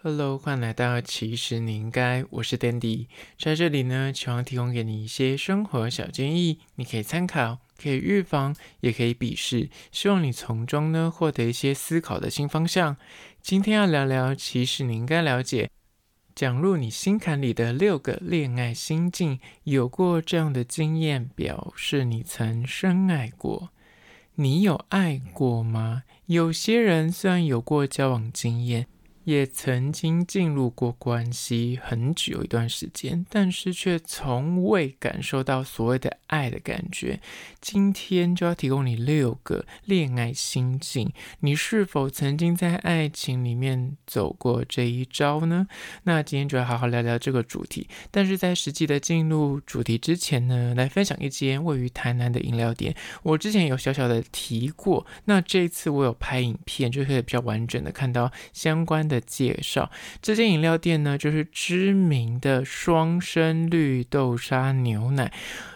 Hello，欢迎来到其实你应该，我是 Dandy，在这里呢，希望提供给你一些生活小建议，你可以参考，可以预防，也可以鄙视，希望你从中呢获得一些思考的新方向。今天要聊聊，其实你应该了解，讲入你心坎里的六个恋爱心境，有过这样的经验，表示你曾深爱过。你有爱过吗？有些人虽然有过交往经验。也曾经进入过关系很久一段时间，但是却从未感受到所谓的爱的感觉。今天就要提供你六个恋爱心境，你是否曾经在爱情里面走过这一招呢？那今天就要好好聊聊这个主题。但是在实际的进入主题之前呢，来分享一间位于台南的饮料店。我之前有小小的提过，那这次我有拍影片，就可以比较完整的看到相关的。介绍这间饮料店呢，就是知名的双生绿豆沙牛奶。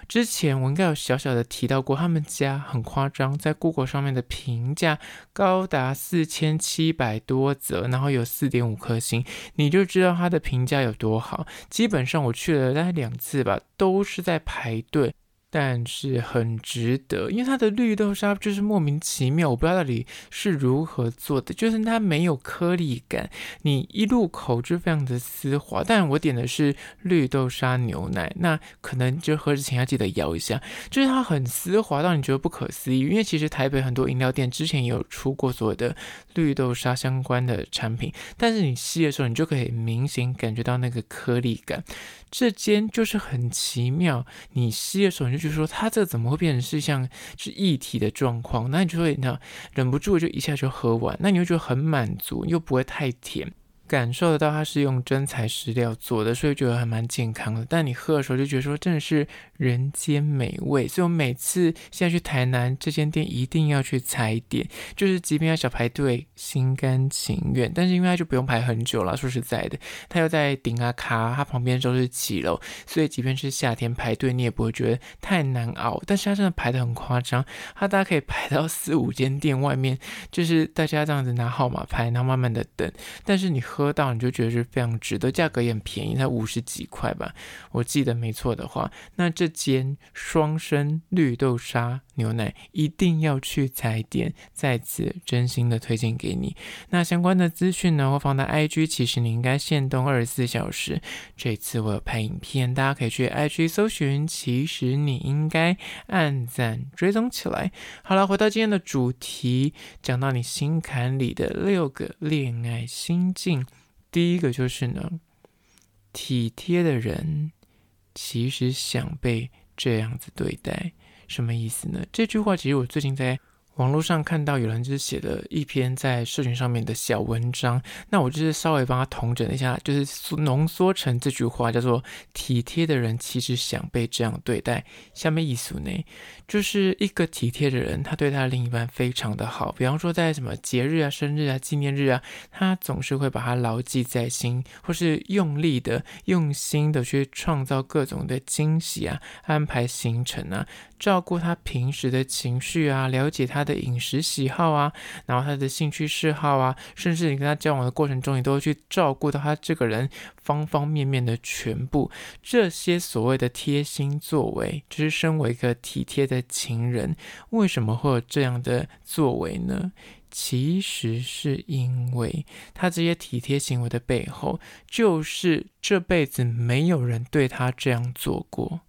之前我应该有小小的提到过，他们家很夸张，在 Google 上面的评价高达四千七百多则，然后有四点五颗星，你就知道它的评价有多好。基本上我去了大概两次吧，都是在排队。但是很值得，因为它的绿豆沙就是莫名其妙，我不知道到底是如何做的，就是它没有颗粒感，你一入口就非常的丝滑。但我点的是绿豆沙牛奶，那可能就喝之前要记得摇一下，就是它很丝滑到你觉得不可思议。因为其实台北很多饮料店之前也有出过所谓的绿豆沙相关的产品，但是你吸的时候，你就可以明显感觉到那个颗粒感。这间就是很奇妙，你吸的时候你就觉得说它这怎么会变成是像是液体的状况？那你就会那忍不住就一下就喝完，那你会觉得很满足，又不会太甜。感受得到它是用真材实料做的，所以觉得还蛮健康的。但你喝的时候就觉得说真的是人间美味。所以我每次现在去台南这间店一定要去踩点，就是即便要小排队，心甘情愿。但是因为它就不用排很久了，说实在的，它又在顶啊卡，它旁边都是几楼，所以即便是夏天排队，你也不会觉得太难熬。但是它真的排得很夸张，它大家可以排到四五间店外面，就是大家这样子拿号码牌，然后慢慢的等。但是你喝。喝到你就觉得是非常值得，价格也很便宜，才五十几块吧，我记得没错的话。那这间双生绿豆沙牛奶一定要去踩点，在此真心的推荐给你。那相关的资讯呢，我放在 IG，其实你应该限动二十四小时。这次我有拍影片，大家可以去 IG 搜寻，其实你应该按赞追踪起来。好了，回到今天的主题，讲到你心坎里的六个恋爱心境。第一个就是呢，体贴的人其实想被这样子对待，什么意思呢？这句话其实我最近在。网络上看到有人就是写了一篇在社群上面的小文章，那我就是稍微帮他统整一下，就是浓缩成这句话，叫做“体贴的人其实想被这样对待”。下面意思呢，就是一个体贴的人，他对他的另一半非常的好，比方说在什么节日啊、生日啊、纪念日啊，他总是会把他牢记在心，或是用力的、用心的去创造各种的惊喜啊，安排行程啊。照顾他平时的情绪啊，了解他他的饮食喜好啊，然后他的兴趣嗜好啊，甚至你跟他交往的过程中，你都会去照顾到他这个人方方面面的全部。这些所谓的贴心作为，就是身为一个体贴的情人，为什么会有这样的作为呢？其实是因为他这些体贴行为的背后，就是这辈子没有人对他这样做过。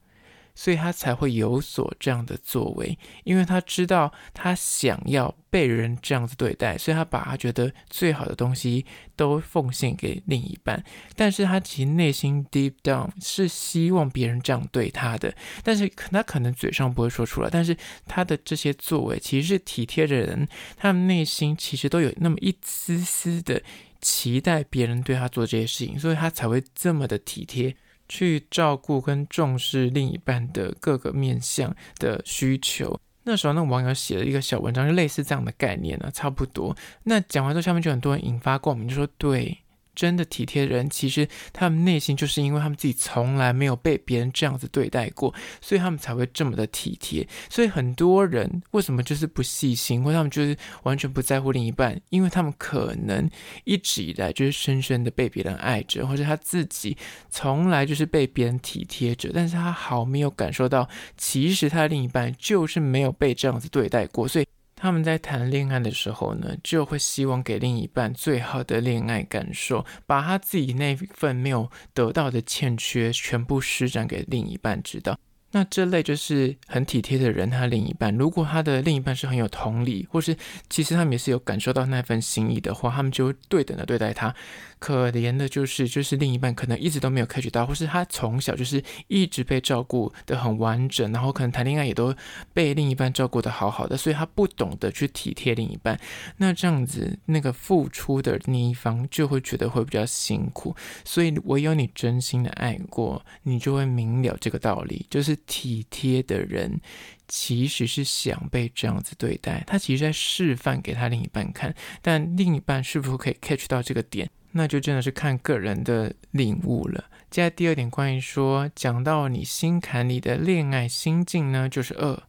所以他才会有所这样的作为，因为他知道他想要被人这样子对待，所以他把他觉得最好的东西都奉献给另一半。但是他其实内心 deep down 是希望别人这样对他的，但是他可能嘴上不会说出来，但是他的这些作为其实是体贴的人，他们内心其实都有那么一丝丝的期待别人对他做这些事情，所以他才会这么的体贴。去照顾跟重视另一半的各个面向的需求。那时候，那网友写了一个小文章，就类似这样的概念呢，差不多。那讲完之后，下面就很多人引发共鸣，就说：“对，真的体贴人，其实他们内心就是因为他们自己从来没有被别人这样子对待过，所以他们才会这么的体贴。所以很多人为什么就是不细心，或他们就是完全不在乎另一半，因为他们可能一直以来就是深深的被别人爱着，或者他自己从来就是被别人体贴着，但是他好没有感受到，其实他的另一半就是没有被这样子对待过，所以。他们在谈恋爱的时候呢，就会希望给另一半最好的恋爱感受，把他自己那份没有得到的欠缺全部施展给另一半知道。那这类就是很体贴的人，他另一半，如果他的另一半是很有同理，或是其实他们也是有感受到那份心意的话，他们就会对等的对待他。可怜的就是，就是另一半可能一直都没有 catch 到，或是他从小就是一直被照顾得很完整，然后可能谈恋爱也都被另一半照顾得好好的，所以他不懂得去体贴另一半。那这样子，那个付出的那一方就会觉得会比较辛苦。所以唯有你真心的爱过，你就会明了这个道理，就是体贴的人其实是想被这样子对待，他其实在示范给他另一半看，但另一半是不是可以 catch 到这个点？那就真的是看个人的领悟了。接下来第二点，关于说讲到你心坎里的恋爱心境呢，就是二，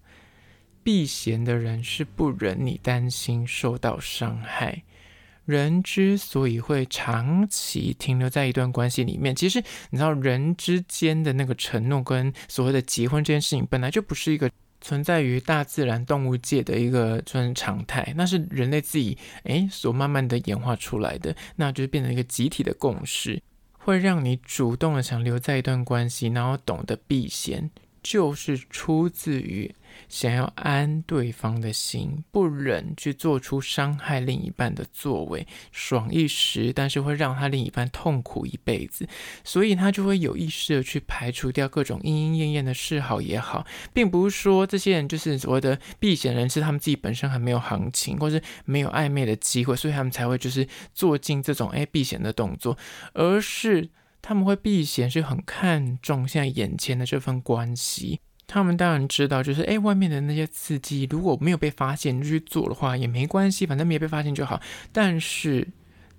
避嫌的人是不忍你担心受到伤害。人之所以会长期停留在一段关系里面，其实你知道，人之间的那个承诺跟所谓的结婚这件事情，本来就不是一个。存在于大自然动物界的一个算常态，那是人类自己诶所慢慢的演化出来的，那就是变成一个集体的共识，会让你主动的想留在一段关系，然后懂得避嫌，就是出自于。想要安对方的心，不忍去做出伤害另一半的作为，爽一时，但是会让他另一半痛苦一辈子，所以他就会有意识的去排除掉各种莺莺燕燕的示好也好，并不是说这些人就是所谓的避嫌人，是他们自己本身还没有行情，或是没有暧昧的机会，所以他们才会就是做尽这种哎避嫌的动作，而是他们会避嫌是很看重现在眼前的这份关系。他们当然知道，就是诶，外面的那些刺激，如果没有被发现就去做的话也没关系，反正没有被发现就好。但是。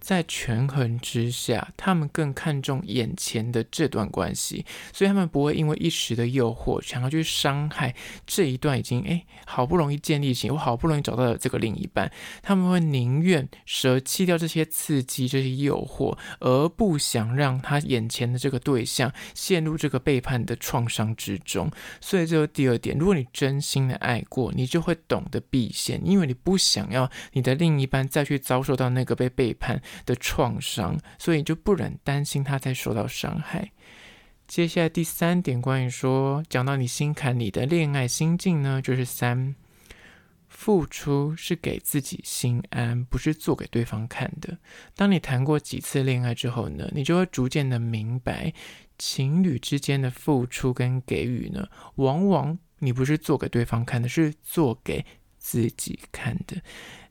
在权衡之下，他们更看重眼前的这段关系，所以他们不会因为一时的诱惑，想要去伤害这一段已经诶好不容易建立起，我好不容易找到了这个另一半，他们会宁愿舍弃掉这些刺激、这些诱惑，而不想让他眼前的这个对象陷入这个背叛的创伤之中。所以这是第二点，如果你真心的爱过，你就会懂得避嫌，因为你不想要你的另一半再去遭受到那个被背叛的创伤，所以就不忍担心他再受到伤害。接下来第三点，关于说讲到你心坎里的恋爱心境呢，就是三，付出是给自己心安，不是做给对方看的。当你谈过几次恋爱之后呢，你就会逐渐的明白，情侣之间的付出跟给予呢，往往你不是做给对方看的，是做给自己看的。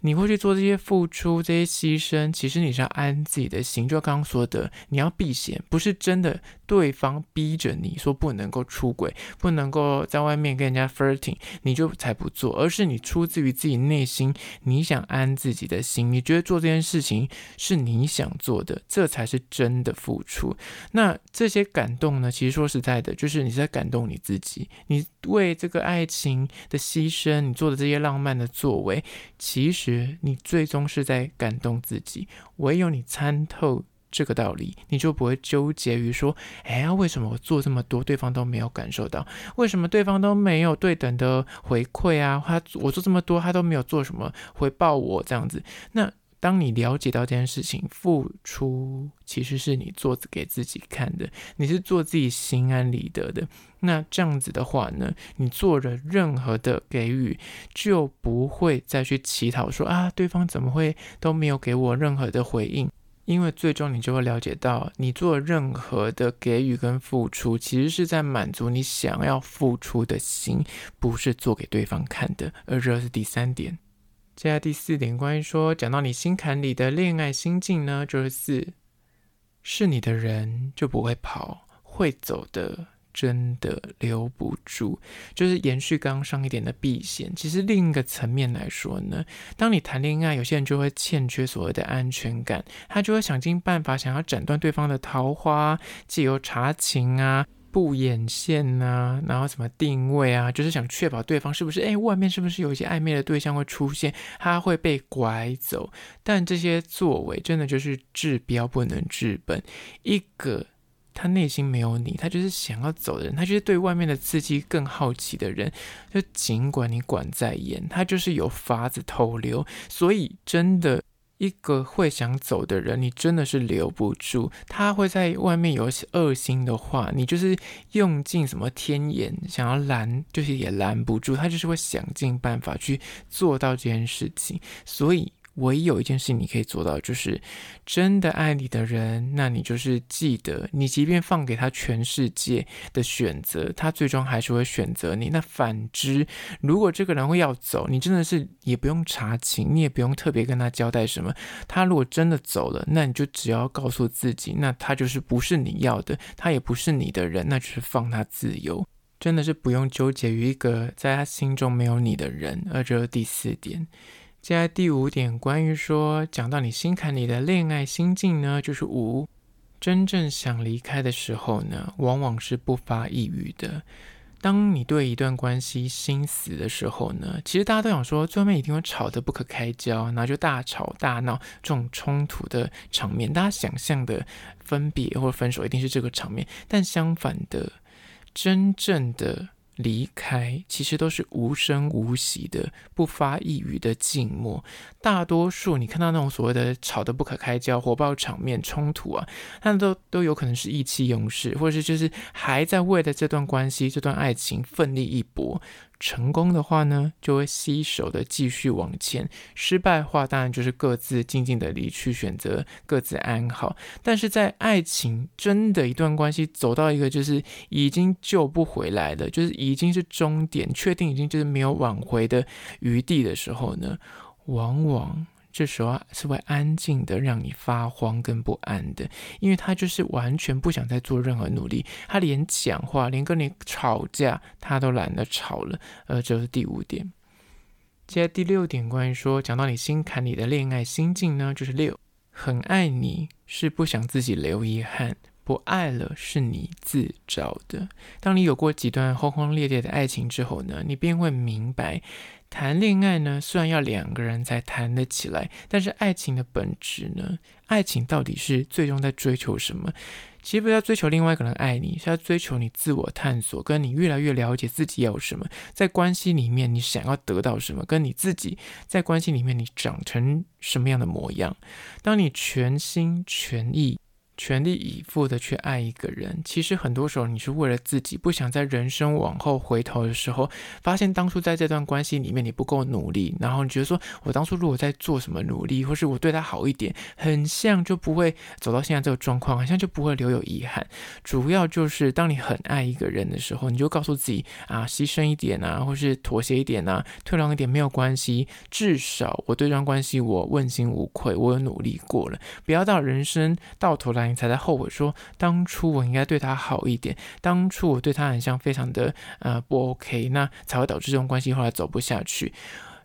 你会去做这些付出、这些牺牲，其实你是要安自己的心。就刚刚说的，你要避嫌，不是真的对方逼着你说不能够出轨，不能够在外面跟人家 flirting，你就才不做，而是你出自于自己内心，你想安自己的心，你觉得做这件事情是你想做的，这才是真的付出。那这些感动呢？其实说实在的，就是你在感动你自己，你为这个爱情的牺牲，你做的这些浪漫的作为，其实。你最终是在感动自己，唯有你参透这个道理，你就不会纠结于说：“哎呀，为什么我做这么多，对方都没有感受到？为什么对方都没有对等的回馈啊？他我做这么多，他都没有做什么回报我这样子？”那当你了解到这件事情，付出其实是你做给自己看的，你是做自己心安理得的。那这样子的话呢，你做了任何的给予，就不会再去乞讨说啊，对方怎么会都没有给我任何的回应？因为最终你就会了解到，你做任何的给予跟付出，其实是在满足你想要付出的心，不是做给对方看的。而这是第三点。接下来第四点，关于说讲到你心坎里的恋爱心境呢，就是四，是你的人就不会跑，会走的真的留不住。就是延续刚刚上一点的避嫌，其实另一个层面来说呢，当你谈恋爱，有些人就会欠缺所谓的安全感，他就会想尽办法想要斩断对方的桃花，借由查情啊。不眼线、啊，然后什么定位啊，就是想确保对方是不是哎，外面是不是有一些暧昧的对象会出现，他会被拐走。但这些作为真的就是治标不能治本。一个他内心没有你，他就是想要走的人，他就是对外面的刺激更好奇的人，就尽管你管再严，他就是有法子偷溜。所以真的。一个会想走的人，你真的是留不住。他会在外面有恶心的话，你就是用尽什么天眼想要拦，就是也拦不住。他就是会想尽办法去做到这件事情，所以。唯一有一件事你可以做到，就是真的爱你的人，那你就是记得，你即便放给他全世界的选择，他最终还是会选择你。那反之，如果这个人会要走，你真的是也不用查情，你也不用特别跟他交代什么。他如果真的走了，那你就只要告诉自己，那他就是不是你要的，他也不是你的人，那就是放他自由。真的是不用纠结于一个在他心中没有你的人。而这是第四点。接下来第五点，关于说讲到你心坎里的恋爱心境呢，就是五，真正想离开的时候呢，往往是不发一语的。当你对一段关系心死的时候呢，其实大家都想说，最后面一定会吵得不可开交，然后就大吵大闹这种冲突的场面，大家想象的分别或者分手一定是这个场面，但相反的，真正的。离开其实都是无声无息的，不发一语的静默。大多数你看到那种所谓的吵得不可开交、火爆场面、冲突啊，那都都有可能是意气用事，或者是就是还在为了这段关系、这段爱情奋力一搏。成功的话呢，就会携手的继续往前；失败的话，当然就是各自静静的离去，选择各自安好。但是在爱情真的一段关系走到一个就是已经救不回来了，就是已经是终点，确定已经就是没有挽回的余地的时候呢，往往。这时候是会安静的让你发慌跟不安的，因为他就是完全不想再做任何努力，他连讲话，连跟你吵架，他都懒得吵了。呃，这是第五点。接下来第六点，关于说讲到你心坎里的恋爱心境呢，就是六，很爱你是不想自己留遗憾，不爱了是你自找的。当你有过几段轰轰烈烈的爱情之后呢，你便会明白。谈恋爱呢，虽然要两个人才谈得起来，但是爱情的本质呢？爱情到底是最终在追求什么？其实不要追求另外一个人爱你，是要追求你自我探索，跟你越来越了解自己要什么，在关系里面你想要得到什么，跟你自己在关系里面你长成什么样的模样。当你全心全意。全力以赴的去爱一个人，其实很多时候你是为了自己，不想在人生往后回头的时候，发现当初在这段关系里面你不够努力，然后你觉得说，我当初如果在做什么努力，或是我对他好一点，很像就不会走到现在这个状况，好像就不会留有遗憾。主要就是当你很爱一个人的时候，你就告诉自己啊，牺牲一点啊，或是妥协一点啊，退让一点没有关系，至少我对这段关系我问心无愧，我有努力过了，不要到人生到头来。你才在后悔说，当初我应该对他好一点，当初我对他很像非常的呃不 OK，那才会导致这种关系后来走不下去。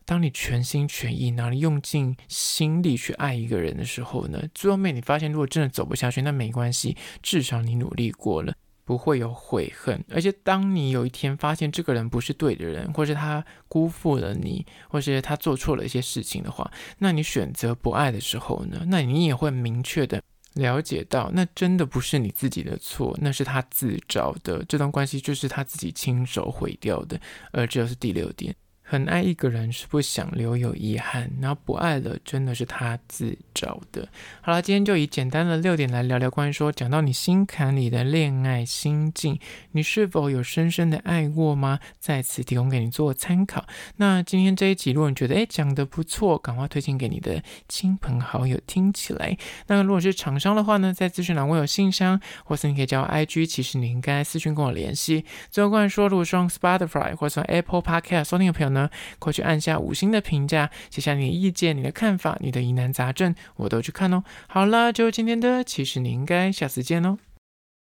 当你全心全意，然后你用尽心力去爱一个人的时候呢，最后面你发现如果真的走不下去，那没关系，至少你努力过了，不会有悔恨。而且当你有一天发现这个人不是对的人，或是他辜负了你，或是他做错了一些事情的话，那你选择不爱的时候呢，那你也会明确的。了解到，那真的不是你自己的错，那是他自找的。这段关系就是他自己亲手毁掉的，而这是第六点。很爱一个人是不想留有遗憾，然后不爱了真的是他自找的。好了，今天就以简单的六点来聊聊关于说，讲到你心坎里的恋爱心境，你是否有深深的爱过吗？在此提供给你做参考。那今天这一集，如果你觉得诶讲得不错，赶快推荐给你的亲朋好友听起来。那如果是厂商的话呢，在资讯栏我有信箱，或是你可以加 IG，其实你应该私讯跟我联系。最后关于说，如果是用 Spotify 或者 Apple Podcast 收听的朋友呢，快去按下五星的评价，写下你的意见、你的看法、你的疑难杂症，我都去看哦。好了，就今天的，其实你应该下次见哦。